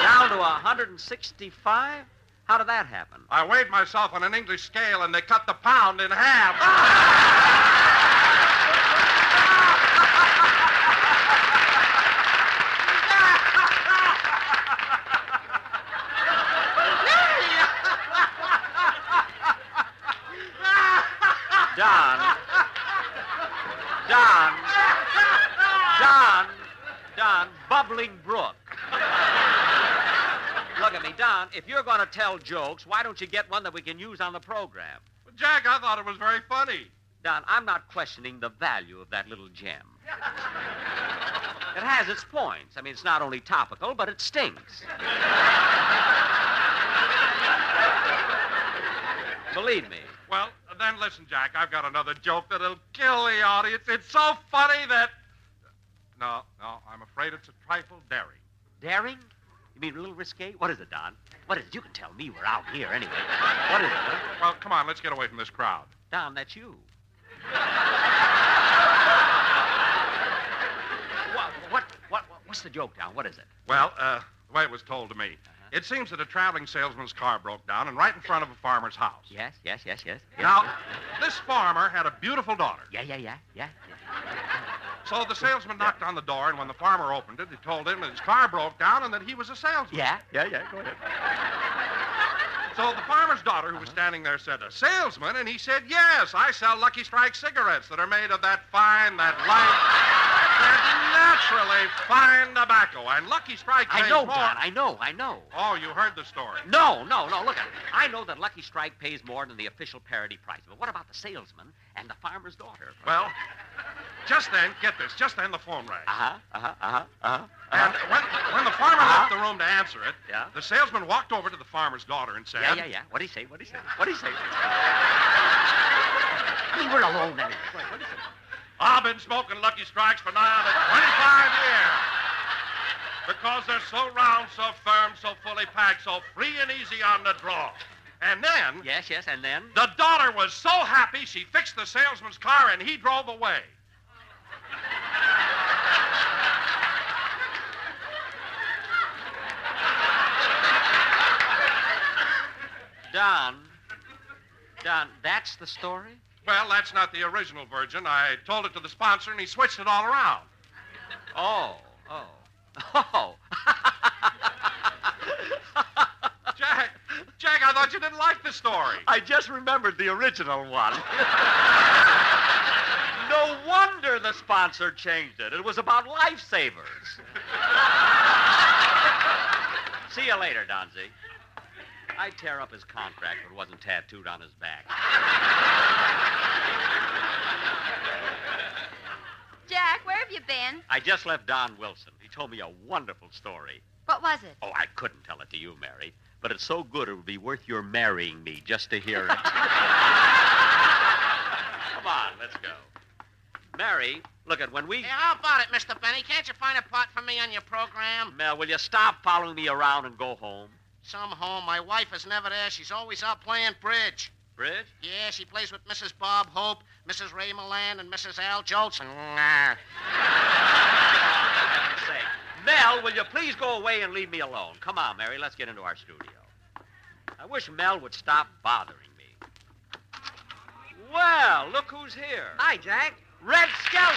Down to 165? How did that happen? I weighed myself on an English scale and they cut the pound in half. Don. Don. Don. Bubbling Brook. Look at me, Don. If you're going to tell jokes, why don't you get one that we can use on the program? But Jack, I thought it was very funny. Don, I'm not questioning the value of that little gem. It has its points. I mean, it's not only topical, but it stinks. Believe me. Well, then listen, Jack. I've got another joke that'll kill the audience. It's so funny that. No, no, I'm afraid it's a trifle daring. Daring? You mean a little risque? What is it, Don? What is it? You can tell me. We're out here anyway. What is it? Huh? Well, come on, let's get away from this crowd. Don, that's you. what, what, what, what's the joke, Don? What is it? Well, uh, the way it was told to me. It seems that a traveling salesman's car broke down and right in front of a farmer's house. Yes, yes, yes, yes. yes. Now, this farmer had a beautiful daughter. Yeah, Yeah, yeah, yeah, yeah. So the salesman knocked on the door, and when the farmer opened it, he told him that his car broke down and that he was a salesman. Yeah, yeah, yeah. Go ahead. So the farmer's daughter, who was standing there, said, A salesman? And he said, Yes, I sell Lucky Strike cigarettes that are made of that fine, that light, that naturally fine tobacco. And Lucky Strike I pays know, more. Don. I know, I know. Oh, you heard the story. No, no, no. Look at. I know that Lucky Strike pays more than the official parity price. But what about the salesman and the farmer's daughter? Well, just then, get this, just then the phone rang. Uh-huh, uh-huh, uh-huh, uh-huh. And when, when the farmer Uh-huh. Room to answer it, Yeah. the salesman walked over to the farmer's daughter and said, Yeah, yeah, yeah. What'd he say? What'd he say? What'd he say? I mean, we're alone anyway. Wait, what'd he say? I've been smoking Lucky Strikes for nigh on 25 years. Because they're so round, so firm, so fully packed, so free and easy on the draw. And then. Yes, yes, and then? The daughter was so happy she fixed the salesman's car and he drove away. Don. Don, that's the story? Well, that's not the original version. I told it to the sponsor and he switched it all around. Oh, oh. Oh. Jack, Jack, I thought you didn't like the story. I just remembered the original one. no wonder the sponsor changed it. It was about lifesavers. See you later, Donzie. I'd tear up his contract if it wasn't tattooed on his back. Jack, where have you been? I just left Don Wilson. He told me a wonderful story. What was it? Oh, I couldn't tell it to you, Mary, but it's so good it would be worth your marrying me just to hear it. Come on, let's go. Mary, look at when we. Hey, how about it, Mr. Benny? Can't you find a part for me on your program? Mel, will you stop following me around and go home? Some home. My wife is never there. She's always out playing bridge. Bridge? Yeah, she plays with Mrs. Bob Hope, Mrs. Ray Milland, and Mrs. Al Jolson. Nah. Say, Mel, will you please go away and leave me alone? Come on, Mary, let's get into our studio. I wish Mel would stop bothering me. Well, look who's here. Hi, Jack. Red Skelton.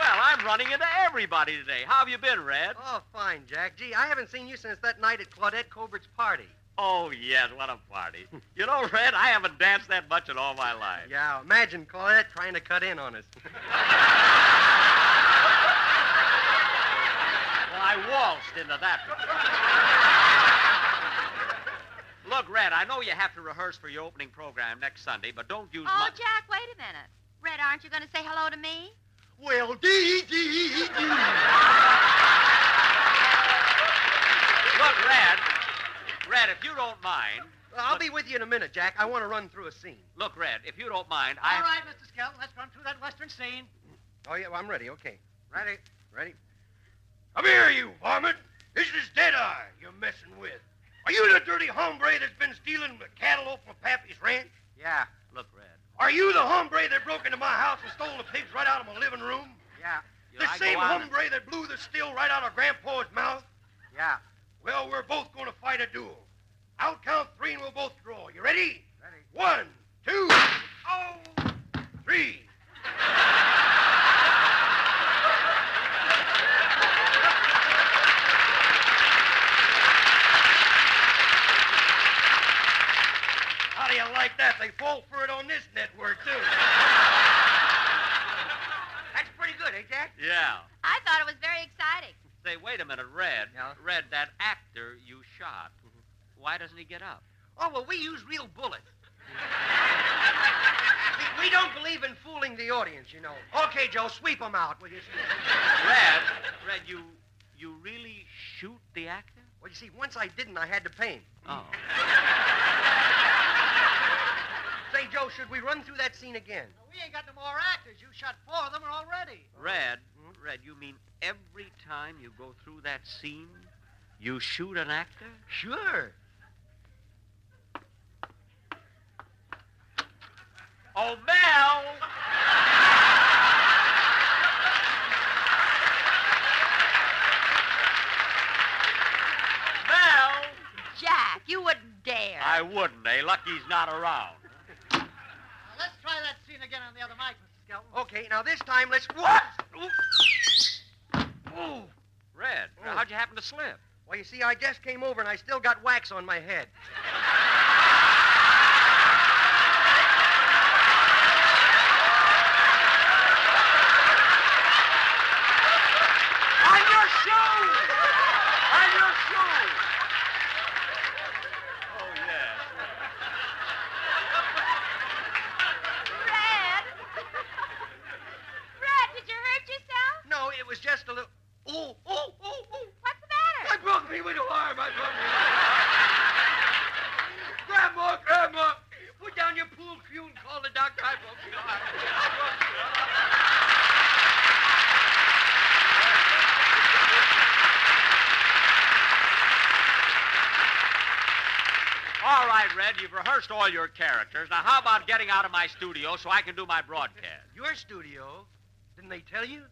Well, I'm running into everybody today. How have you been, Red? Oh, fine, Jack. Gee, I haven't seen you since that night at Claudette Colbert's party. Oh, yes, what a party. You know, Red, I haven't danced that much in all my life. Yeah, imagine Claudette trying to cut in on us. Well, I waltzed into that one. Look, Red, I know you have to rehearse for your opening program next Sunday, but don't use Oh, much. Jack, wait a minute. Red, aren't you going to say hello to me? Well, dee dee dee. Look, Red. Red, if you don't mind. I'll be with you in a minute, Jack. I want to run through a scene. Look, Red, if you don't mind, All I. right, Mr. Skelton, let's run through that western scene. Oh, yeah, well, I'm ready. Okay. Ready? Ready? Come here, you varmint. This is Deadeye you're messing with. Are you the dirty hombre that's been stealing the cattle off of Pappy's ranch? Yeah. Look, Red. Are you the hombre that broke into my house and stole the pigs right out of my living room? Yeah. The I same hombre that blew the steel right out of Grandpa's mouth? Yeah. Well, we're both going to fight a duel. I'll count three and we'll both draw. You ready? Ready. One, two, oh, three. Like that, they fall for it on this network, too. That's pretty good, eh, Jack? Yeah. I thought it was very exciting. Say, wait a minute, Red. Red, that actor you shot. Why doesn't he get up? Oh, well, we use real bullets. we, we don't believe in fooling the audience, you know. Okay, Joe, sweep them out, will you? Red, Red, you you really shoot the actor? Well, you see, once I didn't, I had to pay him. Oh. Say, Joe, should we run through that scene again? We ain't got no more actors. You shot four of them already. Red, Red, you mean every time you go through that scene, you shoot an actor? Sure. Oh, Mel! Mel! Jack, you wouldn't dare. I wouldn't, eh? Lucky's not around. let's try that scene again on the other mic, Mr. Skelton. Okay, now this time let's. What? Ooh. Red, how'd you happen to slip? Well, you see, I just came over and I still got wax on my head. On your shoe! On your shoe! Oh, yes. Red! Red, did you hurt yourself? No, it was just a little. Ooh, ooh, ooh, ooh. What's the matter? I broke me with a arm. I broke me. Grandma, Grandma, put down your pool cue and call the doctor. I broke my arm. I broke my arm. All right, Red, you've rehearsed all your characters. Now, how about getting out of my studio so I can do my broadcast? Your studio? Didn't they tell you?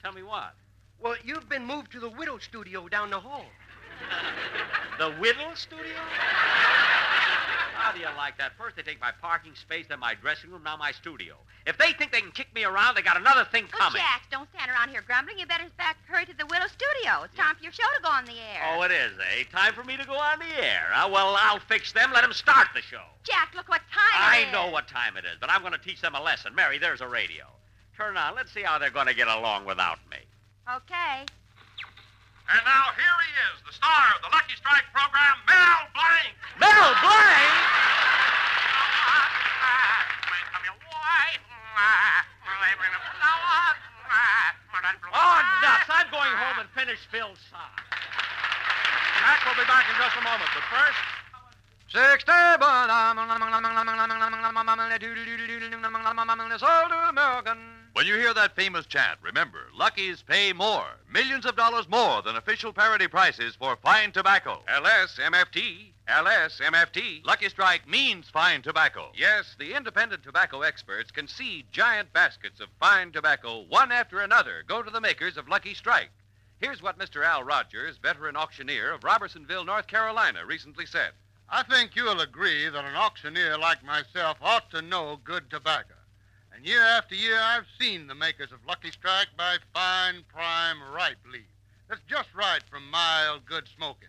Tell me what? Well, you've been moved to the widow studio down the hall. The Whittle Studio? How do you like that? First they take my parking space, then my dressing room, now my studio. If they think they can kick me around, they got another thing Oh, coming. Jack, don't stand around here grumbling. You better back hurry to the Willow Studio. It's time for your show to go on the air. Oh, it is, eh? Time for me to go on the air. Uh, well, I'll fix them. Let them start the show. Jack, look what time I it is. I know what time it is, but I'm going to teach them a lesson. Mary, there's a radio. Turn it on. Let's see how they're going to get along without me. Okay. And now here he is, the star of the Lucky Strike program, Mel Blanc. Mel Blanc? Oh, nuts. I'm going home and finish Phil's song. Jack will be back in just a moment, but first. When you hear that famous chant, remember, Lucky's pay more, millions of dollars more than official parity prices for fine tobacco. LSMFT, LSMFT. Lucky Strike means fine tobacco. Yes, the independent tobacco experts can see giant baskets of fine tobacco, one after another, go to the makers of Lucky Strike. Here's what Mr. Al Rogers, veteran auctioneer of Robersonville, North Carolina, recently said. I think you'll agree that an auctioneer like myself ought to know good tobacco. And year after year, I've seen the makers of Lucky Strike buy fine, prime, ripe leaf. That's just right from mild, good smoking.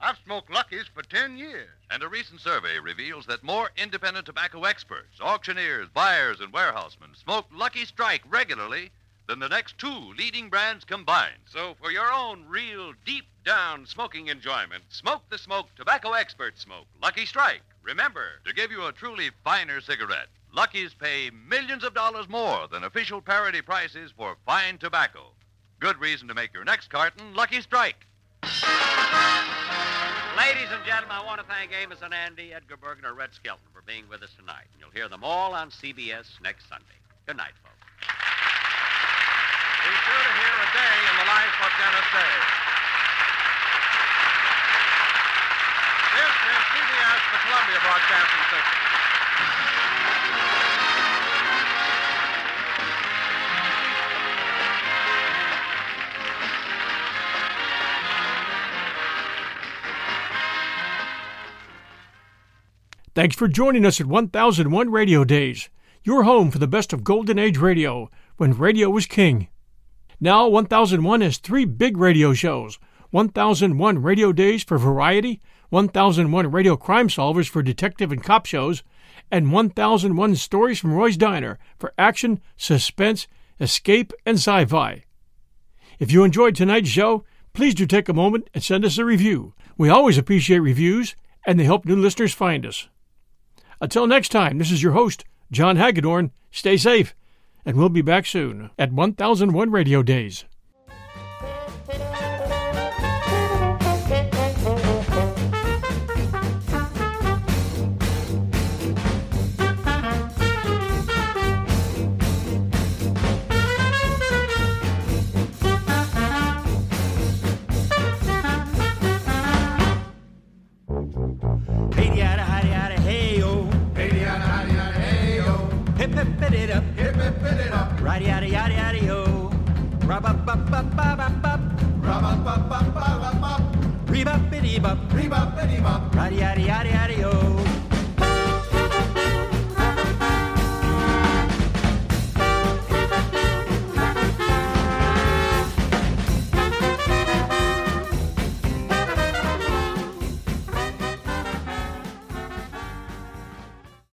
I've smoked Luckies for ten years. And a recent survey reveals that more independent tobacco experts, auctioneers, buyers, and warehousemen smoke Lucky Strike regularly than the next two leading brands combined. So, for your own real deep down smoking enjoyment, smoke the smoke tobacco expert smoke, Lucky Strike. Remember, To give you a truly finer cigarette, Lucky's pay millions of dollars more than official parity prices for fine tobacco. Good reason to make your next carton Lucky Strike. Ladies and gentlemen, I want to thank Amos and Andy, Edgar Bergen, and Red Skelton for being with us tonight. And you'll hear them all on CBS next Sunday. Good night, folks. Be sure to hear a day in the life of Dennis Day. This is CBS, the Columbia Broadcasting System. Thanks for joining us at 1001 Radio Days, your home for the best of Golden Age radio, when radio was king. Now, 1001 has three big radio shows 1001 Radio Days for variety, 1001 Radio Crime Solvers for detective and cop shows, and 1001 Stories from Roy's Diner for action, suspense, escape, and sci fi. If you enjoyed tonight's show, please do take a moment and send us a review. We always appreciate reviews, and they help new listeners find us. Until next time, this is your host, John Hagedorn. Stay safe, and we'll be back soon at 1001 Radio Days. Fit it up. Ride yada yada yada yo. Rub up up up up up up. Rub up up up up up up. Rebop biddy bop. Rebop biddy bop. Ride yada yada yada yo.